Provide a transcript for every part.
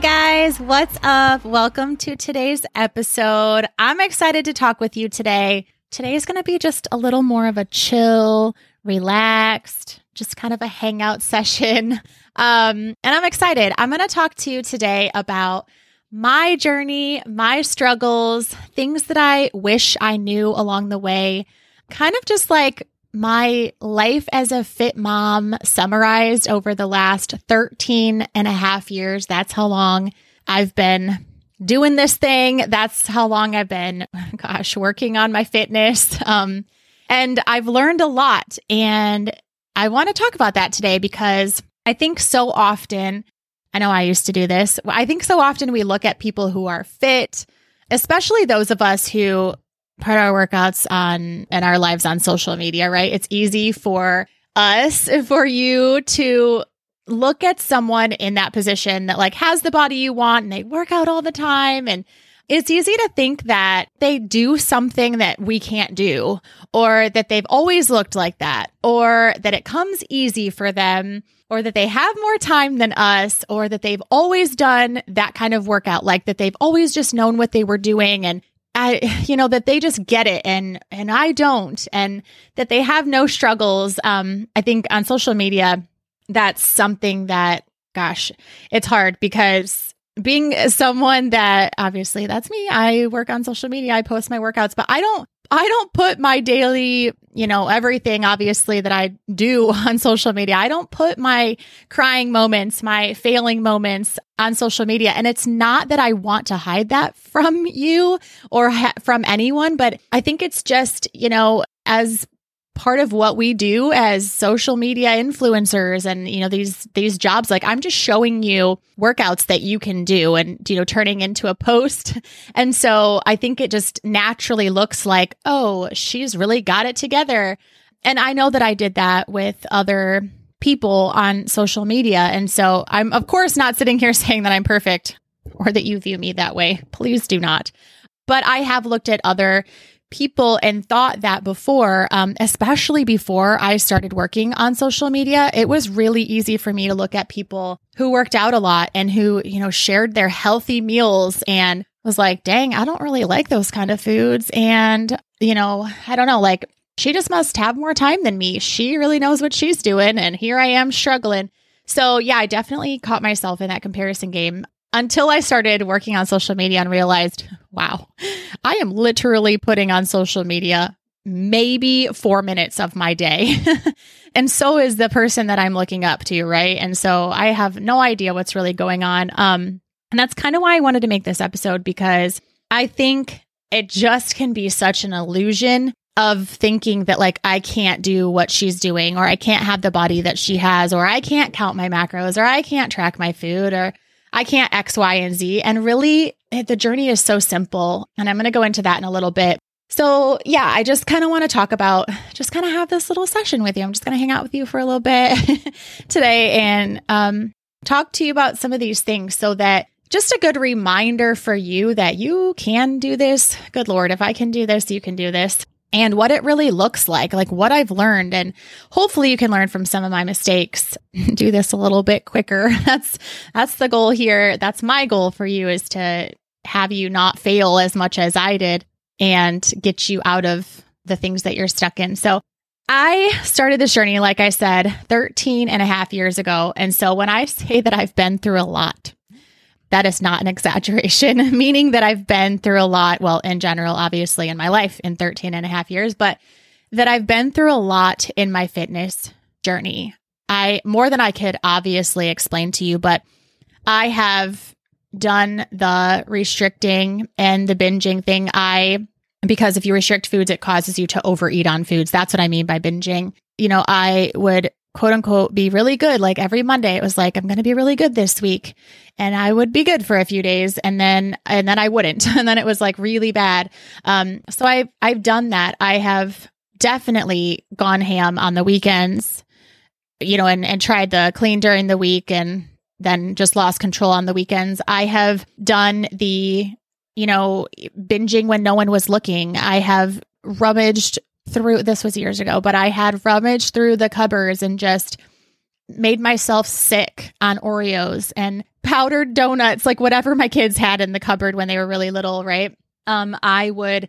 Guys, what's up? Welcome to today's episode. I'm excited to talk with you today. Today is going to be just a little more of a chill, relaxed, just kind of a hangout session. Um, and I'm excited. I'm going to talk to you today about my journey, my struggles, things that I wish I knew along the way, kind of just like my life as a fit mom summarized over the last 13 and a half years. That's how long I've been doing this thing. That's how long I've been, gosh, working on my fitness. Um, and I've learned a lot. And I want to talk about that today because I think so often, I know I used to do this. I think so often we look at people who are fit, especially those of us who put our workouts on and our lives on social media, right? It's easy for us, for you to look at someone in that position that like has the body you want and they work out all the time and it's easy to think that they do something that we can't do or that they've always looked like that or that it comes easy for them or that they have more time than us or that they've always done that kind of workout like that they've always just known what they were doing and I, you know, that they just get it and, and I don't, and that they have no struggles. Um, I think on social media, that's something that, gosh, it's hard because being someone that obviously that's me. I work on social media. I post my workouts, but I don't I don't put my daily, you know, everything obviously that I do on social media. I don't put my crying moments, my failing moments on social media. And it's not that I want to hide that from you or ha- from anyone, but I think it's just, you know, as part of what we do as social media influencers and you know these these jobs. Like i'm just showing you workouts that you can do and you know turning into a post. And so i think it just naturally looks like oh she's really got it together. And i know that i did that with other people on social media. And so i'm of course not sitting here saying that i'm perfect or that you view me that way. Please do not. But i have looked at other people and thought that before, um, especially before I started working on social media, it was really easy for me to look at people who worked out a lot and who, you know, shared their healthy meals and was like, dang, I don't really like those kind of foods. And, you know, I don't know, like she just must have more time than me. She really knows what she's doing. And here I am struggling. So, yeah, I definitely caught myself in that comparison game until I started working on social media and realized, wow, I am literally putting on social media maybe four minutes of my day. and so is the person that I'm looking up to, right? And so I have no idea what's really going on. Um, and that's kind of why I wanted to make this episode because I think it just can be such an illusion of thinking that like I can't do what she's doing or I can't have the body that she has or I can't count my macros or I can't track my food or I can't X, Y, and Z. And really, the journey is so simple. And I'm going to go into that in a little bit. So, yeah, I just kind of want to talk about, just kind of have this little session with you. I'm just going to hang out with you for a little bit today and um, talk to you about some of these things so that just a good reminder for you that you can do this. Good Lord, if I can do this, you can do this and what it really looks like, like what I've learned. And hopefully you can learn from some of my mistakes, do this a little bit quicker. That's, that's the goal here. That's my goal for you is to have you not fail as much as I did and get you out of the things that you're stuck in. So I started this journey, like I said, 13 and a half years ago. And so when I say that I've been through a lot, that is not an exaggeration, meaning that I've been through a lot. Well, in general, obviously, in my life in 13 and a half years, but that I've been through a lot in my fitness journey. I, more than I could obviously explain to you, but I have done the restricting and the binging thing. I, because if you restrict foods, it causes you to overeat on foods. That's what I mean by binging. You know, I would quote unquote be really good. Like every Monday, it was like, I'm going to be really good this week. And I would be good for a few days and then and then I wouldn't. And then it was like really bad. Um so I I've done that. I have definitely gone ham on the weekends, you know, and and tried the clean during the week and then just lost control on the weekends. I have done the you know, binging when no one was looking. I have rummaged through this was years ago, but I had rummaged through the cupboards and just made myself sick on Oreos and powdered donuts, like whatever my kids had in the cupboard when they were really little, right? Um, I would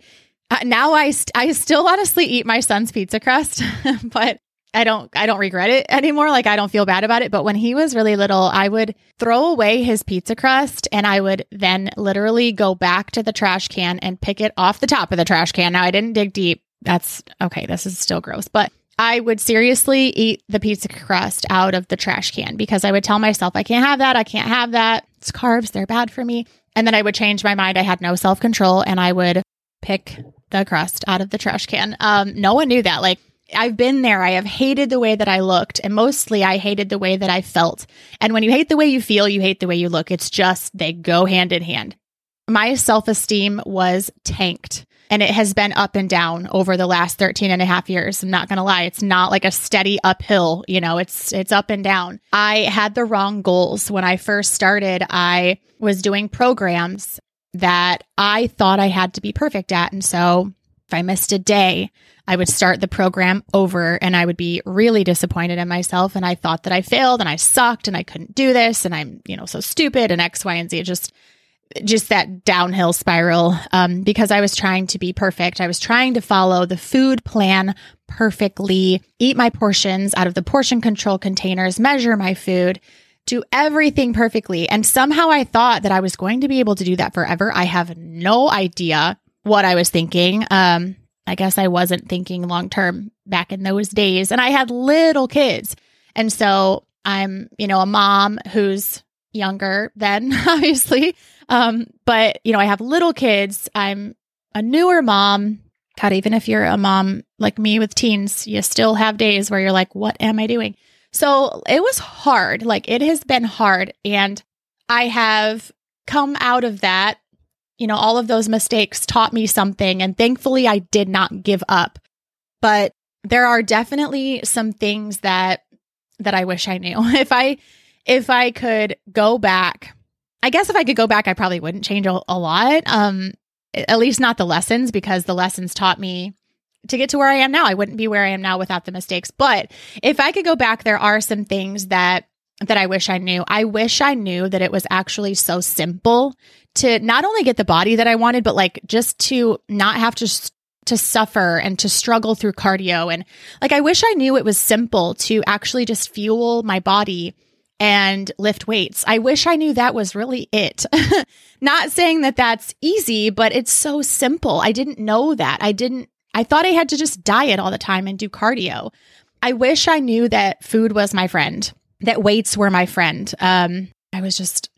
uh, now I st- I still honestly eat my son's pizza crust, but I don't I don't regret it anymore. Like I don't feel bad about it. But when he was really little, I would throw away his pizza crust and I would then literally go back to the trash can and pick it off the top of the trash can. Now I didn't dig deep. That's okay, this is still gross. But I would seriously eat the pizza crust out of the trash can because I would tell myself, I can't have that. I can't have that. It's carbs. They're bad for me. And then I would change my mind. I had no self control and I would pick the crust out of the trash can. Um, no one knew that. Like, I've been there. I have hated the way that I looked, and mostly I hated the way that I felt. And when you hate the way you feel, you hate the way you look. It's just they go hand in hand. My self esteem was tanked and it has been up and down over the last 13 and a half years. I'm not going to lie. It's not like a steady uphill, you know, it's, it's up and down. I had the wrong goals. When I first started, I was doing programs that I thought I had to be perfect at. And so if I missed a day, I would start the program over and I would be really disappointed in myself. And I thought that I failed and I sucked and I couldn't do this and I'm, you know, so stupid and X, Y, and Z. Just just that downhill spiral um, because I was trying to be perfect. I was trying to follow the food plan perfectly, eat my portions out of the portion control containers, measure my food, do everything perfectly. And somehow I thought that I was going to be able to do that forever. I have no idea what I was thinking. Um, I guess I wasn't thinking long term back in those days. And I had little kids. And so I'm, you know, a mom who's younger then, obviously. Um, but you know, I have little kids. I'm a newer mom. God, even if you're a mom like me with teens, you still have days where you're like, what am I doing? So it was hard. Like it has been hard. And I have come out of that. You know, all of those mistakes taught me something. And thankfully, I did not give up. But there are definitely some things that that I wish I knew. If I if I could go back, I guess if I could go back, I probably wouldn't change a, a lot. Um, at least not the lessons, because the lessons taught me to get to where I am now. I wouldn't be where I am now without the mistakes. But if I could go back, there are some things that that I wish I knew. I wish I knew that it was actually so simple to not only get the body that I wanted, but like just to not have to to suffer and to struggle through cardio and like I wish I knew it was simple to actually just fuel my body and lift weights. I wish I knew that was really it. Not saying that that's easy, but it's so simple. I didn't know that. I didn't, I thought I had to just diet all the time and do cardio. I wish I knew that food was my friend, that weights were my friend. Um, I was just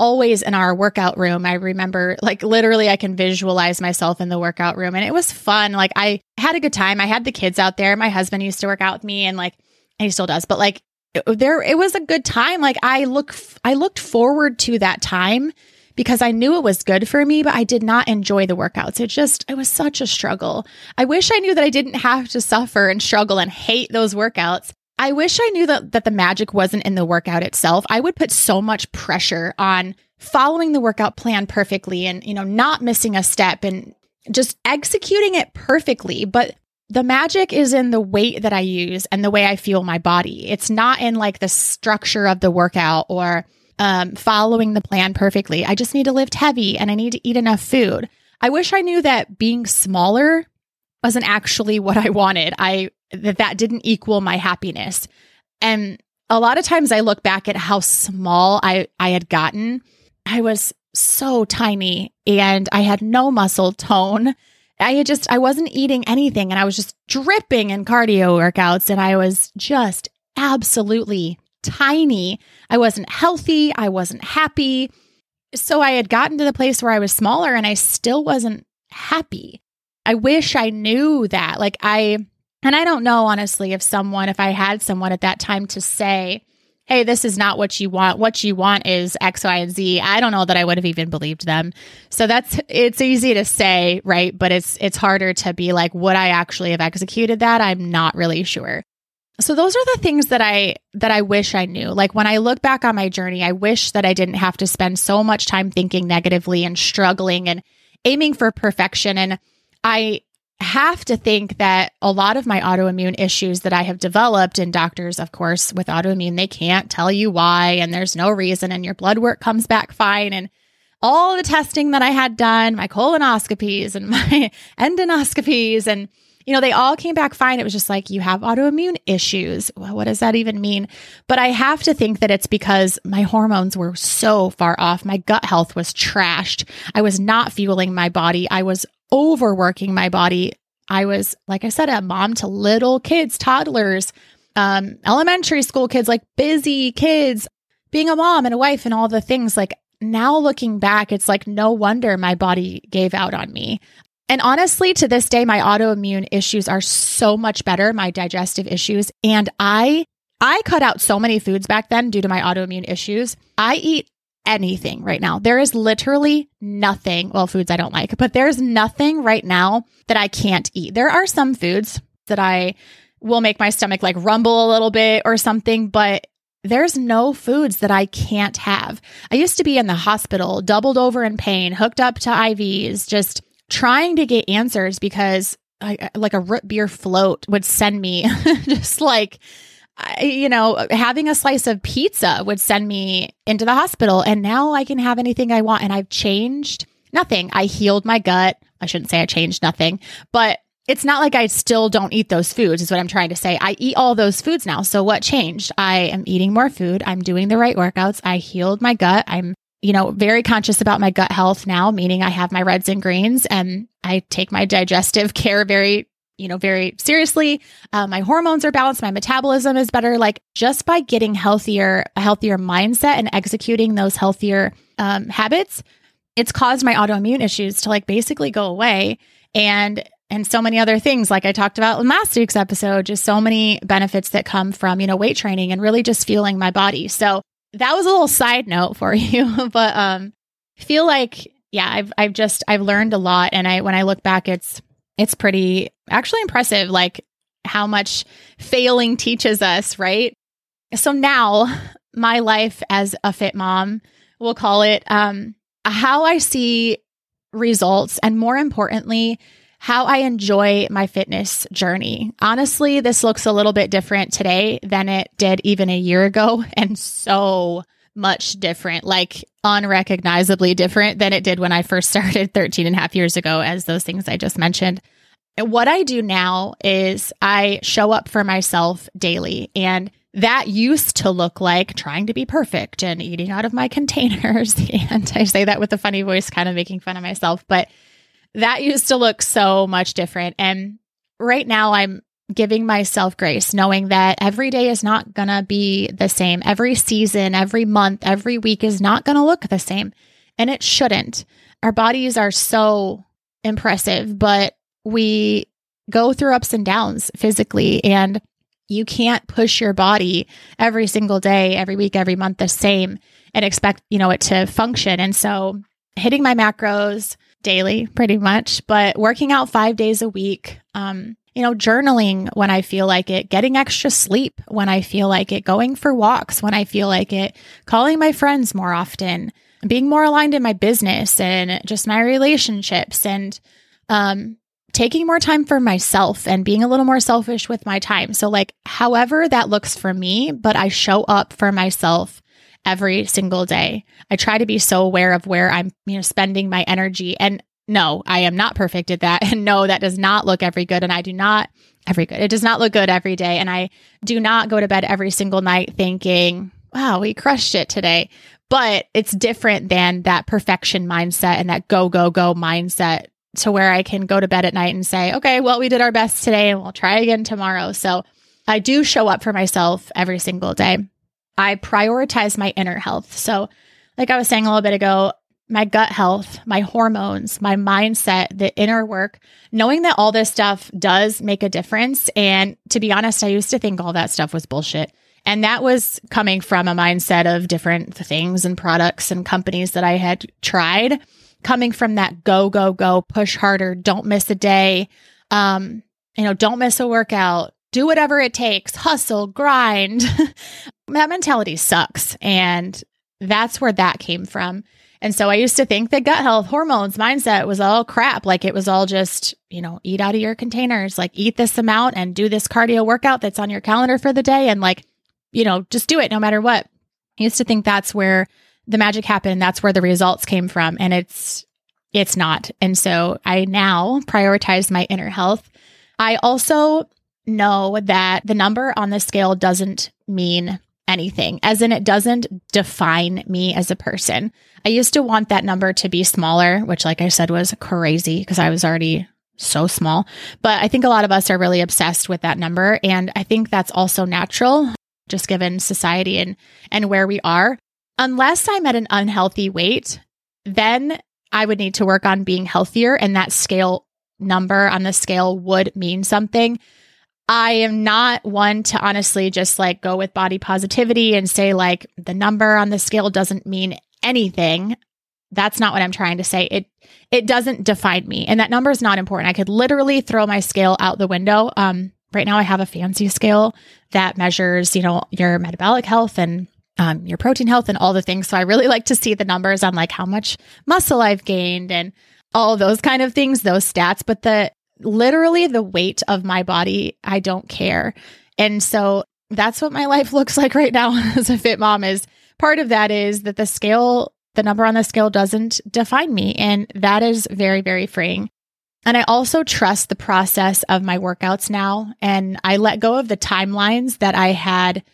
always in our workout room. I remember like literally I can visualize myself in the workout room and it was fun. Like I had a good time. I had the kids out there. My husband used to work out with me and like he still does, but like there it was a good time. Like i look i looked forward to that time because i knew it was good for me but i did not enjoy the workouts. It just it was such a struggle. I wish i knew that i didn't have to suffer and struggle and hate those workouts. I wish i knew that that the magic wasn't in the workout itself. I would put so much pressure on following the workout plan perfectly and you know not missing a step and just executing it perfectly. But the magic is in the weight that I use and the way I feel my body. It's not in like the structure of the workout or um, following the plan perfectly. I just need to lift heavy and I need to eat enough food. I wish I knew that being smaller wasn't actually what I wanted. I that that didn't equal my happiness. And a lot of times I look back at how small I I had gotten. I was so tiny and I had no muscle tone I had just, I wasn't eating anything and I was just dripping in cardio workouts and I was just absolutely tiny. I wasn't healthy. I wasn't happy. So I had gotten to the place where I was smaller and I still wasn't happy. I wish I knew that. Like I, and I don't know honestly if someone, if I had someone at that time to say, hey, this is not what you want. What you want is X, Y, and Z. I don't know that I would have even believed them. So that's it's easy to say, right? But it's it's harder to be like, would I actually have executed that? I'm not really sure. So those are the things that I that I wish I knew. Like when I look back on my journey, I wish that I didn't have to spend so much time thinking negatively and struggling and aiming for perfection and I have to think that a lot of my autoimmune issues that I have developed, and doctors, of course, with autoimmune, they can't tell you why, and there's no reason, and your blood work comes back fine. And all the testing that I had done, my colonoscopies and my endoscopies, and you know, they all came back fine. It was just like, you have autoimmune issues. Well, what does that even mean? But I have to think that it's because my hormones were so far off. My gut health was trashed. I was not fueling my body. I was overworking my body. I was, like I said, a mom to little kids, toddlers, um, elementary school kids, like busy kids, being a mom and a wife and all the things. Like now looking back, it's like no wonder my body gave out on me. And honestly, to this day, my autoimmune issues are so much better, my digestive issues. And I, I cut out so many foods back then due to my autoimmune issues. I eat anything right now. There is literally nothing, well, foods I don't like, but there's nothing right now that I can't eat. There are some foods that I will make my stomach like rumble a little bit or something, but there's no foods that I can't have. I used to be in the hospital, doubled over in pain, hooked up to IVs, just trying to get answers because I, like a root beer float would send me just like you know, having a slice of pizza would send me into the hospital. And now I can have anything I want. And I've changed nothing. I healed my gut. I shouldn't say I changed nothing, but it's not like I still don't eat those foods, is what I'm trying to say. I eat all those foods now. So what changed? I am eating more food. I'm doing the right workouts. I healed my gut. I'm, you know, very conscious about my gut health now, meaning I have my reds and greens and I take my digestive care very you know, very seriously. Uh, my hormones are balanced. My metabolism is better. Like just by getting healthier, a healthier mindset and executing those healthier um, habits, it's caused my autoimmune issues to like basically go away. And and so many other things like I talked about in last week's episode, just so many benefits that come from, you know, weight training and really just fueling my body. So that was a little side note for you, but um feel like yeah, I've I've just I've learned a lot and I when I look back it's it's pretty actually impressive, like how much failing teaches us, right? So now, my life as a fit mom, we'll call it, um, how I see results, and more importantly, how I enjoy my fitness journey. Honestly, this looks a little bit different today than it did even a year ago, and so much different, like unrecognizably different than it did when I first started 13 and a half years ago, as those things I just mentioned. And what I do now is I show up for myself daily. And that used to look like trying to be perfect and eating out of my containers. And I say that with a funny voice, kind of making fun of myself, but that used to look so much different. And right now I'm giving myself grace, knowing that every day is not going to be the same. Every season, every month, every week is not going to look the same. And it shouldn't. Our bodies are so impressive, but we go through ups and downs physically and you can't push your body every single day, every week, every month the same and expect, you know, it to function. And so hitting my macros daily pretty much, but working out 5 days a week, um you know, journaling when I feel like it, getting extra sleep when I feel like it, going for walks when I feel like it, calling my friends more often, being more aligned in my business and just my relationships and um taking more time for myself and being a little more selfish with my time. So, like, however that looks for me, but I show up for myself every single day. I try to be so aware of where I'm, you know, spending my energy. And no, I am not perfect at that. And no, that does not look every good. And I do not every good. It does not look good every day. And I do not go to bed every single night thinking, wow, we crushed it today. But it's different than that perfection mindset and that go, go, go mindset to where I can go to bed at night and say, okay, well, we did our best today and we'll try again tomorrow. So I do show up for myself every single day. I prioritize my inner health. So, like I was saying a little bit ago, my gut health, my hormones, my mindset, the inner work, knowing that all this stuff does make a difference. And to be honest, I used to think all that stuff was bullshit. And that was coming from a mindset of different things and products and companies that I had tried, coming from that go, go, go, push harder, don't miss a day. Um, you know, don't miss a workout, do whatever it takes, hustle, grind. that mentality sucks. And that's where that came from. And so I used to think that gut health, hormones, mindset was all crap. Like it was all just, you know, eat out of your containers, like eat this amount and do this cardio workout that's on your calendar for the day. And like, you know, just do it no matter what. I used to think that's where the magic happened. That's where the results came from. And it's, it's not. And so I now prioritize my inner health. I also know that the number on the scale doesn't mean anything, as in it doesn't define me as a person. I used to want that number to be smaller, which, like I said, was crazy because I was already so small. But I think a lot of us are really obsessed with that number. And I think that's also natural, just given society and, and where we are. Unless I'm at an unhealthy weight, then I would need to work on being healthier. And that scale number on the scale would mean something. I am not one to honestly just like go with body positivity and say like the number on the scale doesn't mean anything. That's not what I'm trying to say. It it doesn't define me, and that number is not important. I could literally throw my scale out the window. Um, right now, I have a fancy scale that measures, you know, your metabolic health and um, your protein health and all the things. So I really like to see the numbers on like how much muscle I've gained and all those kind of things, those stats. But the literally the weight of my body, I don't care. And so that's what my life looks like right now as a fit mom is part of that is that the scale, the number on the scale doesn't define me. And that is very, very freeing. And I also trust the process of my workouts now. And I let go of the timelines that I had,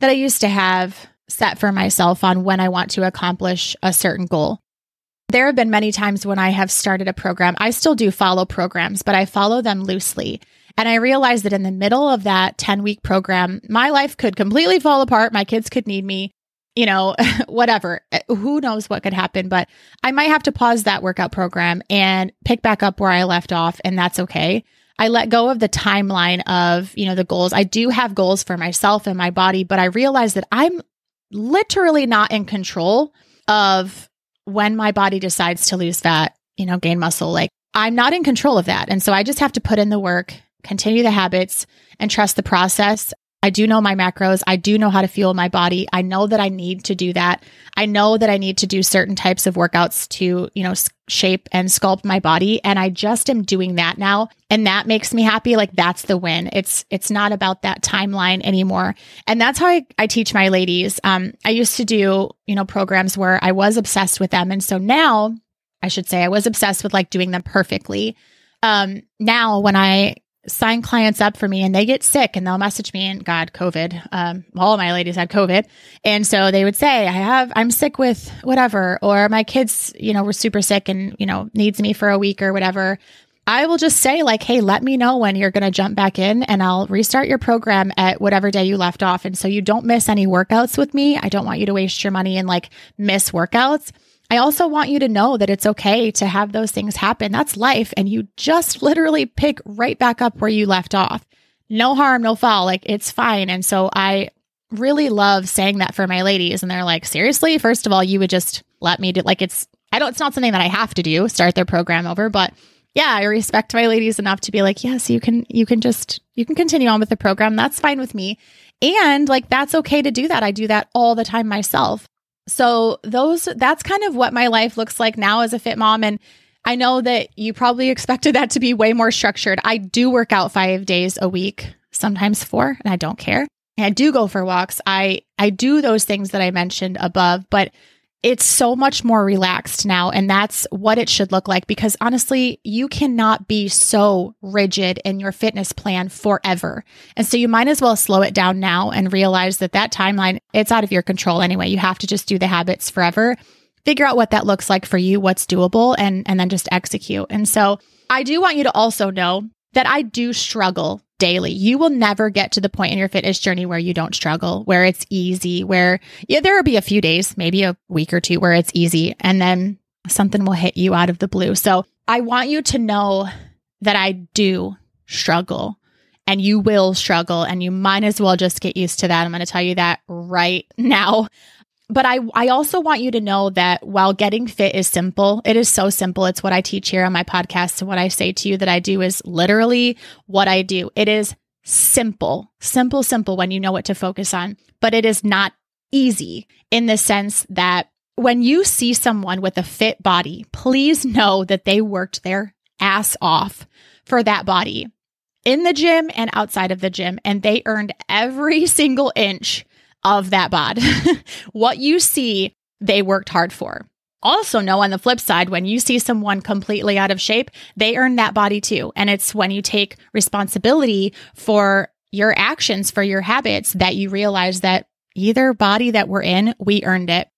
that I used to have set for myself on when I want to accomplish a certain goal. There have been many times when I have started a program. I still do follow programs, but I follow them loosely. And I realized that in the middle of that 10 week program, my life could completely fall apart. My kids could need me, you know, whatever. Who knows what could happen, but I might have to pause that workout program and pick back up where I left off. And that's okay. I let go of the timeline of, you know, the goals. I do have goals for myself and my body, but I realize that I'm literally not in control of when my body decides to lose fat, you know, gain muscle, like I'm not in control of that. And so I just have to put in the work, continue the habits, and trust the process. I do know my macros. I do know how to fuel my body. I know that I need to do that. I know that I need to do certain types of workouts to, you know, shape and sculpt my body and I just am doing that now and that makes me happy. Like that's the win. It's it's not about that timeline anymore. And that's how I, I teach my ladies. Um I used to do, you know, programs where I was obsessed with them and so now I should say I was obsessed with like doing them perfectly. Um now when I sign clients up for me and they get sick and they'll message me and God, COVID. Um, all of my ladies had COVID. And so they would say, I have, I'm sick with whatever, or my kids, you know, were super sick and, you know, needs me for a week or whatever. I will just say, like, hey, let me know when you're going to jump back in and I'll restart your program at whatever day you left off. And so you don't miss any workouts with me. I don't want you to waste your money and like miss workouts. I also want you to know that it's okay to have those things happen. That's life. And you just literally pick right back up where you left off. No harm, no foul. Like it's fine. And so I really love saying that for my ladies. And they're like, seriously? First of all, you would just let me do like it's, I don't, it's not something that I have to do, start their program over, but yeah, I respect my ladies enough to be like, yes, you can, you can just, you can continue on with the program. That's fine with me. And like, that's okay to do that. I do that all the time myself. So those that's kind of what my life looks like now as a fit mom and I know that you probably expected that to be way more structured. I do work out 5 days a week, sometimes 4, and I don't care. And I do go for walks. I I do those things that I mentioned above, but it's so much more relaxed now. And that's what it should look like because honestly, you cannot be so rigid in your fitness plan forever. And so you might as well slow it down now and realize that that timeline, it's out of your control anyway. You have to just do the habits forever. Figure out what that looks like for you, what's doable, and, and then just execute. And so I do want you to also know that I do struggle daily. You will never get to the point in your fitness journey where you don't struggle, where it's easy, where yeah, there will be a few days, maybe a week or two where it's easy and then something will hit you out of the blue. So I want you to know that I do struggle and you will struggle and you might as well just get used to that. I'm going to tell you that right now. But I, I also want you to know that while getting fit is simple, it is so simple. It's what I teach here on my podcast. And what I say to you that I do is literally what I do. It is simple, simple, simple when you know what to focus on, but it is not easy in the sense that when you see someone with a fit body, please know that they worked their ass off for that body in the gym and outside of the gym, and they earned every single inch of that bod. what you see, they worked hard for. Also, know on the flip side, when you see someone completely out of shape, they earn that body too. And it's when you take responsibility for your actions, for your habits, that you realize that either body that we're in, we earned it.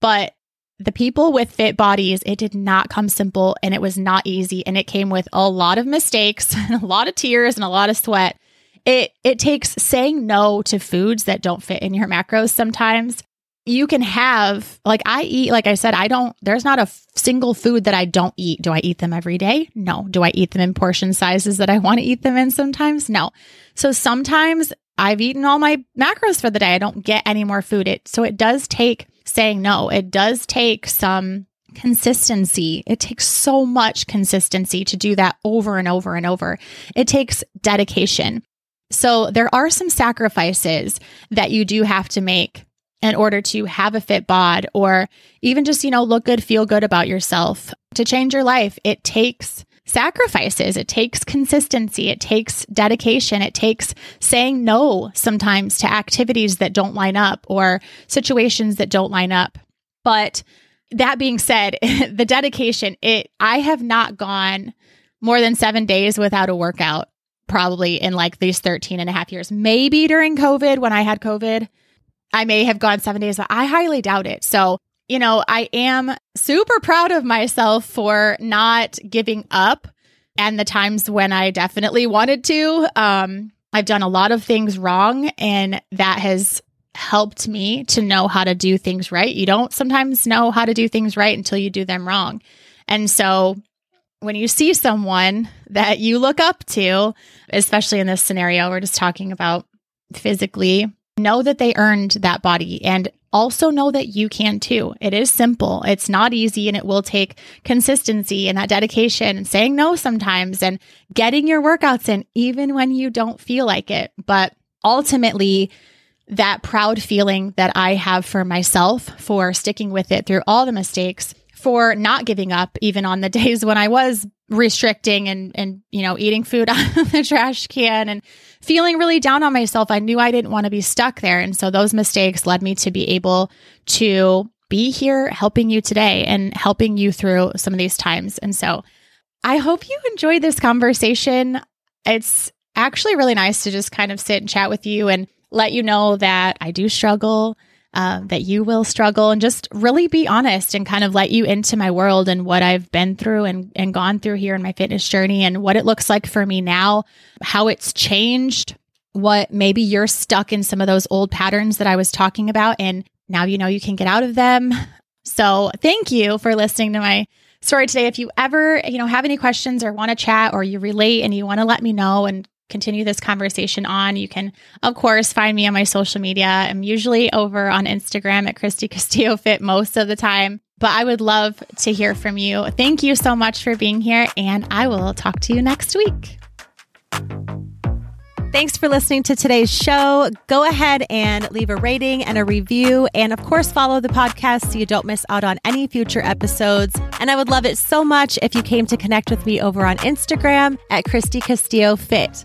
But the people with fit bodies, it did not come simple and it was not easy. And it came with a lot of mistakes and a lot of tears and a lot of sweat. It it takes saying no to foods that don't fit in your macros sometimes. You can have like I eat like I said I don't there's not a f- single food that I don't eat. Do I eat them every day? No. Do I eat them in portion sizes that I want to eat them in sometimes? No. So sometimes I've eaten all my macros for the day. I don't get any more food. It so it does take saying no. It does take some consistency. It takes so much consistency to do that over and over and over. It takes dedication. So there are some sacrifices that you do have to make in order to have a fit bod or even just, you know, look good, feel good about yourself. To change your life, it takes sacrifices. It takes consistency. It takes dedication. It takes saying no sometimes to activities that don't line up or situations that don't line up. But that being said, the dedication, it, I have not gone more than seven days without a workout probably in like these 13 and a half years. Maybe during COVID, when I had COVID, I may have gone seven days, but I highly doubt it. So you know, I am super proud of myself for not giving up and the times when I definitely wanted to. Um, I've done a lot of things wrong, and that has helped me to know how to do things right. You don't sometimes know how to do things right until you do them wrong. And so when you see someone that you look up to, especially in this scenario, we're just talking about physically, know that they earned that body and also know that you can too. It is simple. It's not easy and it will take consistency and that dedication and saying no sometimes and getting your workouts in even when you don't feel like it. But ultimately, that proud feeling that I have for myself for sticking with it through all the mistakes, for not giving up even on the days when I was restricting and and you know eating food out of the trash can and feeling really down on myself. I knew I didn't want to be stuck there. And so those mistakes led me to be able to be here helping you today and helping you through some of these times. And so I hope you enjoyed this conversation. It's actually really nice to just kind of sit and chat with you and let you know that I do struggle uh, that you will struggle and just really be honest and kind of let you into my world and what I've been through and, and gone through here in my fitness journey and what it looks like for me now, how it's changed, what maybe you're stuck in some of those old patterns that I was talking about. And now you know you can get out of them. So thank you for listening to my story today. If you ever, you know, have any questions or want to chat or you relate and you want to let me know and continue this conversation on, you can, of course, find me on my social media. I'm usually over on Instagram at Christy Castillo Fit most of the time, but I would love to hear from you. Thank you so much for being here, and I will talk to you next week. Thanks for listening to today's show. Go ahead and leave a rating and a review. And of course, follow the podcast so you don't miss out on any future episodes. And I would love it so much if you came to connect with me over on Instagram at Christy Castillo Fit.